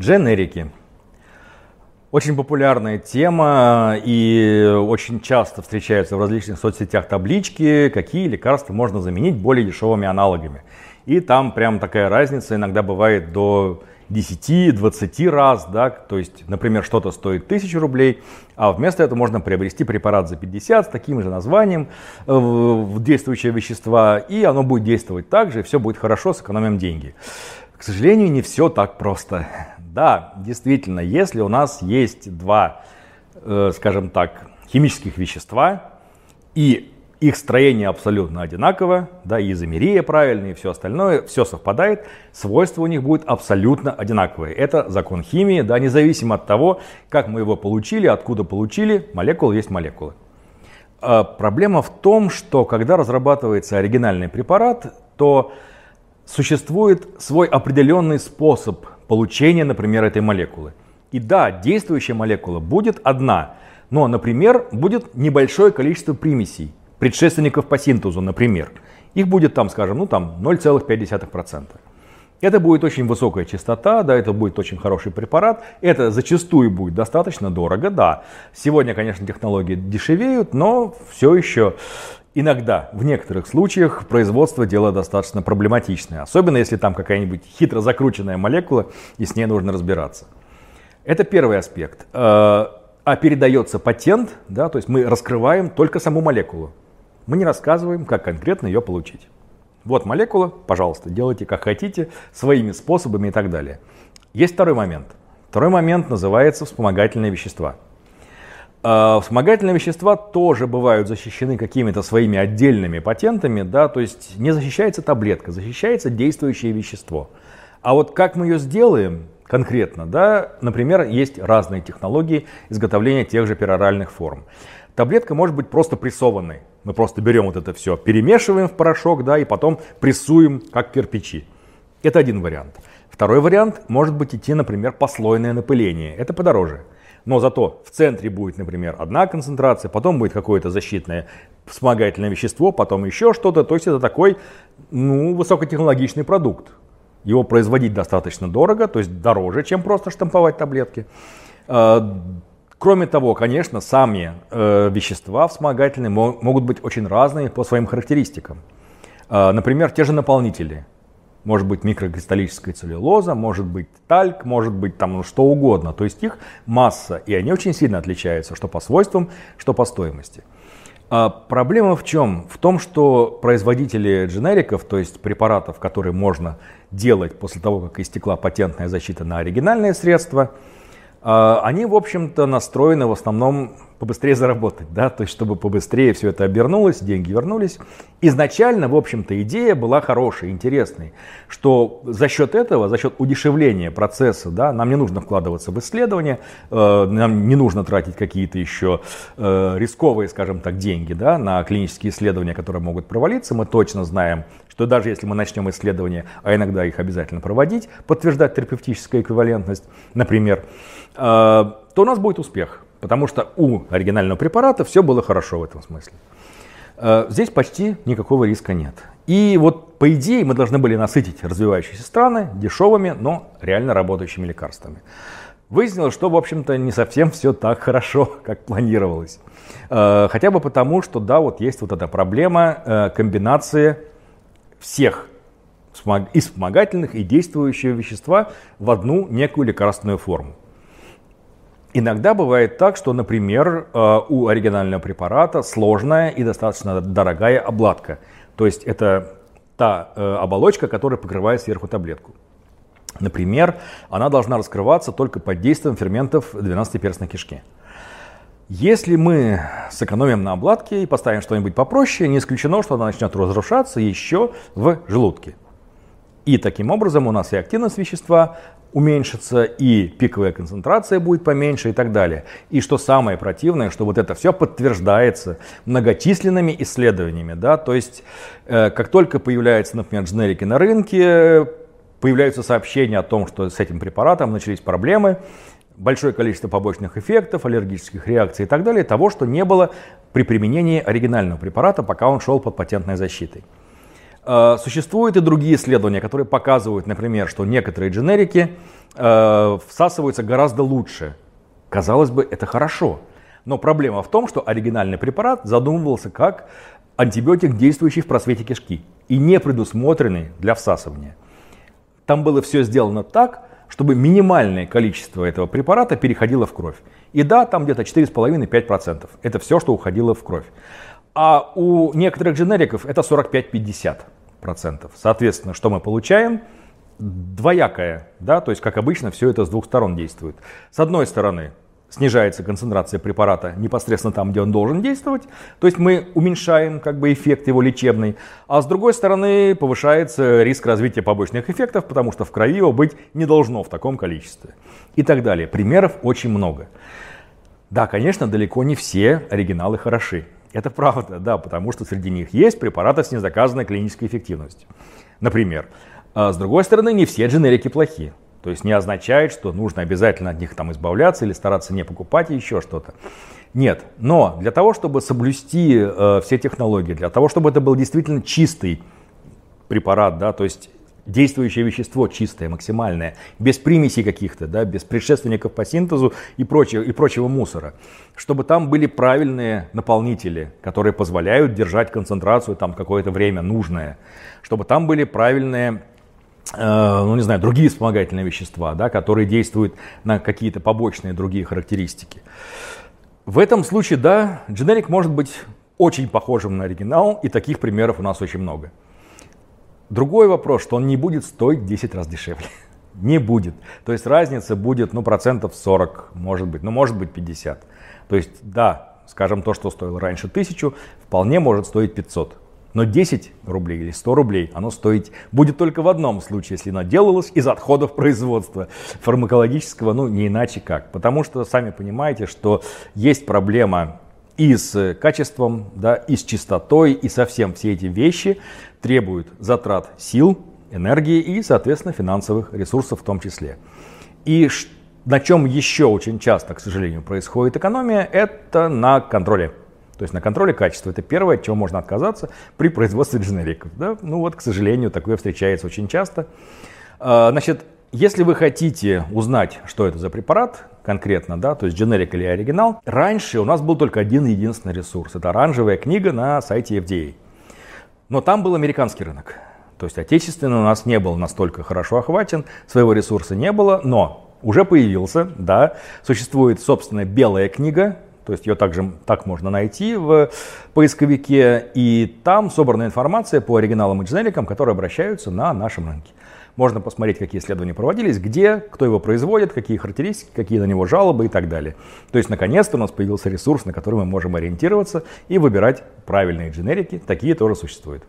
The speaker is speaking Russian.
Дженерики. Очень популярная тема и очень часто встречаются в различных соцсетях таблички, какие лекарства можно заменить более дешевыми аналогами. И там прям такая разница иногда бывает до 10-20 раз, да, то есть, например, что-то стоит 1000 рублей, а вместо этого можно приобрести препарат за 50 с таким же названием, э, действующее вещества, и оно будет действовать так же, и все будет хорошо, сэкономим деньги. К сожалению, не все так просто. Да, действительно, если у нас есть два, э, скажем так, химических вещества, и их строение абсолютно одинаково, да, и изомерия правильная, и все остальное, все совпадает, свойства у них будут абсолютно одинаковые. Это закон химии, да, независимо от того, как мы его получили, откуда получили, молекула есть молекулы. А проблема в том, что когда разрабатывается оригинальный препарат, то существует свой определенный способ получения, например, этой молекулы. И да, действующая молекула будет одна, но, например, будет небольшое количество примесей, предшественников по синтезу, например. Их будет там, скажем, ну там 0,5%. Это будет очень высокая частота, да, это будет очень хороший препарат. Это зачастую будет достаточно дорого, да. Сегодня, конечно, технологии дешевеют, но все еще Иногда, в некоторых случаях, производство дело достаточно проблематичное, особенно если там какая-нибудь хитро закрученная молекула, и с ней нужно разбираться. Это первый аспект. Э, а передается патент, да, то есть мы раскрываем только саму молекулу. Мы не рассказываем, как конкретно ее получить. Вот молекула, пожалуйста, делайте как хотите, своими способами и так далее. Есть второй момент. Второй момент называется вспомогательные вещества. А, вспомогательные вещества тоже бывают защищены какими-то своими отдельными патентами, да, то есть не защищается таблетка, защищается действующее вещество. А вот как мы ее сделаем конкретно, да, например, есть разные технологии изготовления тех же пероральных форм. Таблетка может быть просто прессованной. Мы просто берем вот это все, перемешиваем в порошок, да, и потом прессуем, как кирпичи. Это один вариант. Второй вариант может быть идти, например, послойное напыление. Это подороже но зато в центре будет, например, одна концентрация, потом будет какое-то защитное вспомогательное вещество, потом еще что-то. То есть это такой ну, высокотехнологичный продукт. Его производить достаточно дорого, то есть дороже, чем просто штамповать таблетки. А, кроме того, конечно, сами э, вещества вспомогательные могут быть очень разные по своим характеристикам. А, например, те же наполнители – может быть микрокристаллическая целлюлоза, может быть тальк, может быть там ну, что угодно. То есть их масса, и они очень сильно отличаются, что по свойствам, что по стоимости. А проблема в чем? В том, что производители дженериков, то есть препаратов, которые можно делать после того, как истекла патентная защита на оригинальные средства, а, они, в общем-то, настроены в основном побыстрее заработать, да, то есть чтобы побыстрее все это обернулось, деньги вернулись. Изначально, в общем-то, идея была хорошей, интересной, что за счет этого, за счет удешевления процесса, да, нам не нужно вкладываться в исследования, э, нам не нужно тратить какие-то еще э, рисковые, скажем так, деньги, да, на клинические исследования, которые могут провалиться. Мы точно знаем, что даже если мы начнем исследования, а иногда их обязательно проводить, подтверждать терапевтическую эквивалентность, например, э, то у нас будет успех. Потому что у оригинального препарата все было хорошо в этом смысле. Э, здесь почти никакого риска нет. И вот по идее мы должны были насытить развивающиеся страны дешевыми, но реально работающими лекарствами. Выяснилось, что, в общем-то, не совсем все так хорошо, как планировалось. Э, хотя бы потому, что, да, вот есть вот эта проблема э, комбинации всех и вспомогательных, и действующего вещества в одну некую лекарственную форму. Иногда бывает так, что, например, э, у оригинального препарата сложная и достаточно дорогая обладка. То есть это та э, оболочка, которая покрывает сверху таблетку. Например, она должна раскрываться только под действием ферментов 12-перстной кишки. Если мы сэкономим на обладке и поставим что-нибудь попроще, не исключено, что она начнет разрушаться еще в желудке. И таким образом у нас и активность вещества уменьшится, и пиковая концентрация будет поменьше и так далее. И что самое противное, что вот это все подтверждается многочисленными исследованиями. Да? То есть, э, как только появляются, например, дженерики на рынке, появляются сообщения о том, что с этим препаратом начались проблемы, большое количество побочных эффектов, аллергических реакций и так далее, того, что не было при применении оригинального препарата, пока он шел под патентной защитой. Э, существуют и другие исследования, которые показывают, например, что некоторые дженерики э, всасываются гораздо лучше. Казалось бы, это хорошо. Но проблема в том, что оригинальный препарат задумывался как антибиотик, действующий в просвете кишки и не предусмотренный для всасывания. Там было все сделано так, чтобы минимальное количество этого препарата переходило в кровь. И да, там где-то 4,5-5%. Это все, что уходило в кровь. А у некоторых дженериков это 45-50%. Соответственно, что мы получаем? Двоякое, да, то есть, как обычно, все это с двух сторон действует. С одной стороны, снижается концентрация препарата непосредственно там, где он должен действовать. То есть мы уменьшаем как бы эффект его лечебный. А с другой стороны повышается риск развития побочных эффектов, потому что в крови его быть не должно в таком количестве. И так далее. Примеров очень много. Да, конечно, далеко не все оригиналы хороши. Это правда, да, потому что среди них есть препараты с незаказанной клинической эффективностью. Например. А с другой стороны, не все дженерики плохие. То есть не означает, что нужно обязательно от них там избавляться или стараться не покупать и еще что-то. Нет, но для того, чтобы соблюсти э, все технологии, для того, чтобы это был действительно чистый препарат, да, то есть действующее вещество чистое, максимальное, без примесей каких-то, да, без предшественников по синтезу и прочего, и прочего мусора. Чтобы там были правильные наполнители, которые позволяют держать концентрацию там какое-то время нужное. Чтобы там были правильные э, ну не знаю, другие вспомогательные вещества, да, которые действуют на какие-то побочные другие характеристики. В этом случае, да, дженерик может быть очень похожим на оригинал, и таких примеров у нас очень много. Другой вопрос, что он не будет стоить 10 раз дешевле. Не будет. То есть разница будет, ну, процентов 40, может быть, ну, может быть 50. То есть, да, скажем, то, что стоило раньше 1000, вполне может стоить 500. Но 10 рублей или 100 рублей оно стоить будет только в одном случае, если оно делалось из отходов производства фармакологического, ну не иначе как. Потому что сами понимаете, что есть проблема и с качеством, да, и с чистотой, и совсем все эти вещи требуют затрат сил, энергии и, соответственно, финансовых ресурсов в том числе. И на чем еще очень часто, к сожалению, происходит экономия, это на контроле. То есть на контроле качества. Это первое, от чего можно отказаться при производстве дженериков. Да? Ну вот, к сожалению, такое встречается очень часто. А, значит, если вы хотите узнать, что это за препарат конкретно, да, то есть дженерик или оригинал, раньше у нас был только один единственный ресурс. Это оранжевая книга на сайте FDA. Но там был американский рынок. То есть отечественный у нас не был настолько хорошо охвачен, своего ресурса не было, но уже появился, да, существует собственная белая книга, то есть ее также так можно найти в поисковике, и там собрана информация по оригиналам и дженерикам, которые обращаются на нашем рынке. Можно посмотреть, какие исследования проводились, где, кто его производит, какие характеристики, какие на него жалобы и так далее. То есть, наконец-то у нас появился ресурс, на который мы можем ориентироваться и выбирать правильные дженерики. Такие тоже существуют.